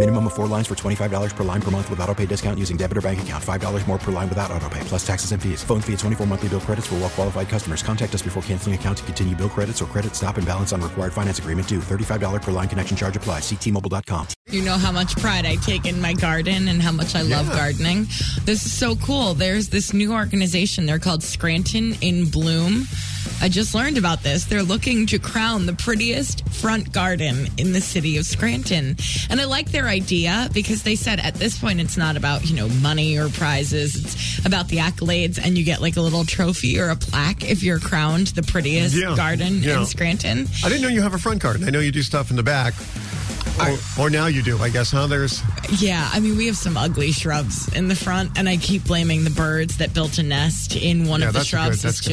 Minimum of four lines for $25 per line per month with auto pay discount using debit or bank account. $5 more per line without auto pay, plus taxes and fees. Phone fee at 24 monthly bill credits for well qualified customers. Contact us before canceling account to continue bill credits or credit stop and balance on required finance agreement due. $35 per line connection charge applies. Ctmobile.com. You know how much pride I take in my garden and how much I love gardening. This is so cool. There's this new organization. They're called Scranton in Bloom. I just learned about this. They're looking to crown the prettiest front garden in the city of Scranton. And I like their idea because they said at this point it's not about, you know, money or prizes. It's about the accolades and you get like a little trophy or a plaque if you're crowned the prettiest Yeah. garden Yeah. in Scranton. I didn't know you have a front garden. I know you do stuff in the back. Or, or now you do, I guess, huh? There's Yeah, I mean, we have some ugly shrubs in the front, and I keep blaming the birds that built a nest in one Yeah, of the shrubs good, as that's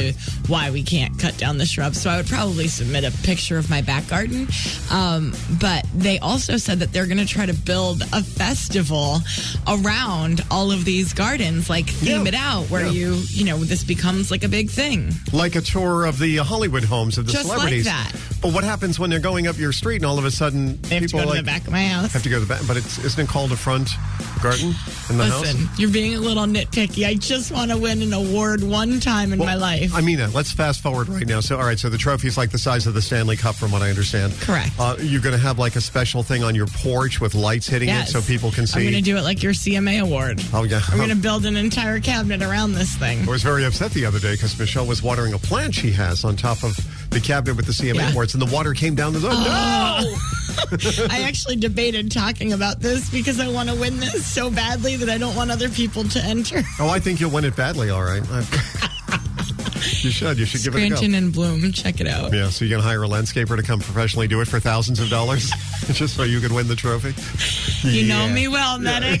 to why we can't cut down the shrubs. So I would probably submit a picture of my back garden. Um, but they also said that they're going to try to build a festival around all of these gardens, like theme Yeah, it out, where yeah. you, you know, this becomes like a big thing. like a tour of the Hollywood homes of the Just like celebrities. that. But what happens when they're going up your street and all of a sudden They people to the back of my house. have to go to the back? But it's isn't it called a front garden in the Listen, house? you're being a little nitpicky. I just want to win an award one time in my life. I mean that. Let's fast forward right now. So, all right. So the trophy's like the size of the Stanley Cup, from what I understand. Correct. Uh, you're going to have like a special thing on your porch with lights hitting Yes. it, so people can see. I'm going to do it like your CMA award. Oh yeah. I'm going to build an entire cabinet around this thing. I was very upset the other day because Michelle was watering a plant she has on top of the cabinet with the CMA Yeah. boards, and the water came down the. No! Oh. I actually debated talking about this because I want to win this so badly that I don't want other people to enter. Oh, I think you'll win it badly. All right. you should. You should give it a Scranton go. and Bloom, check it out. Yeah, so you can hire a landscaper to come professionally do it for thousands of dollars just so you could win the trophy. You know me well, medic.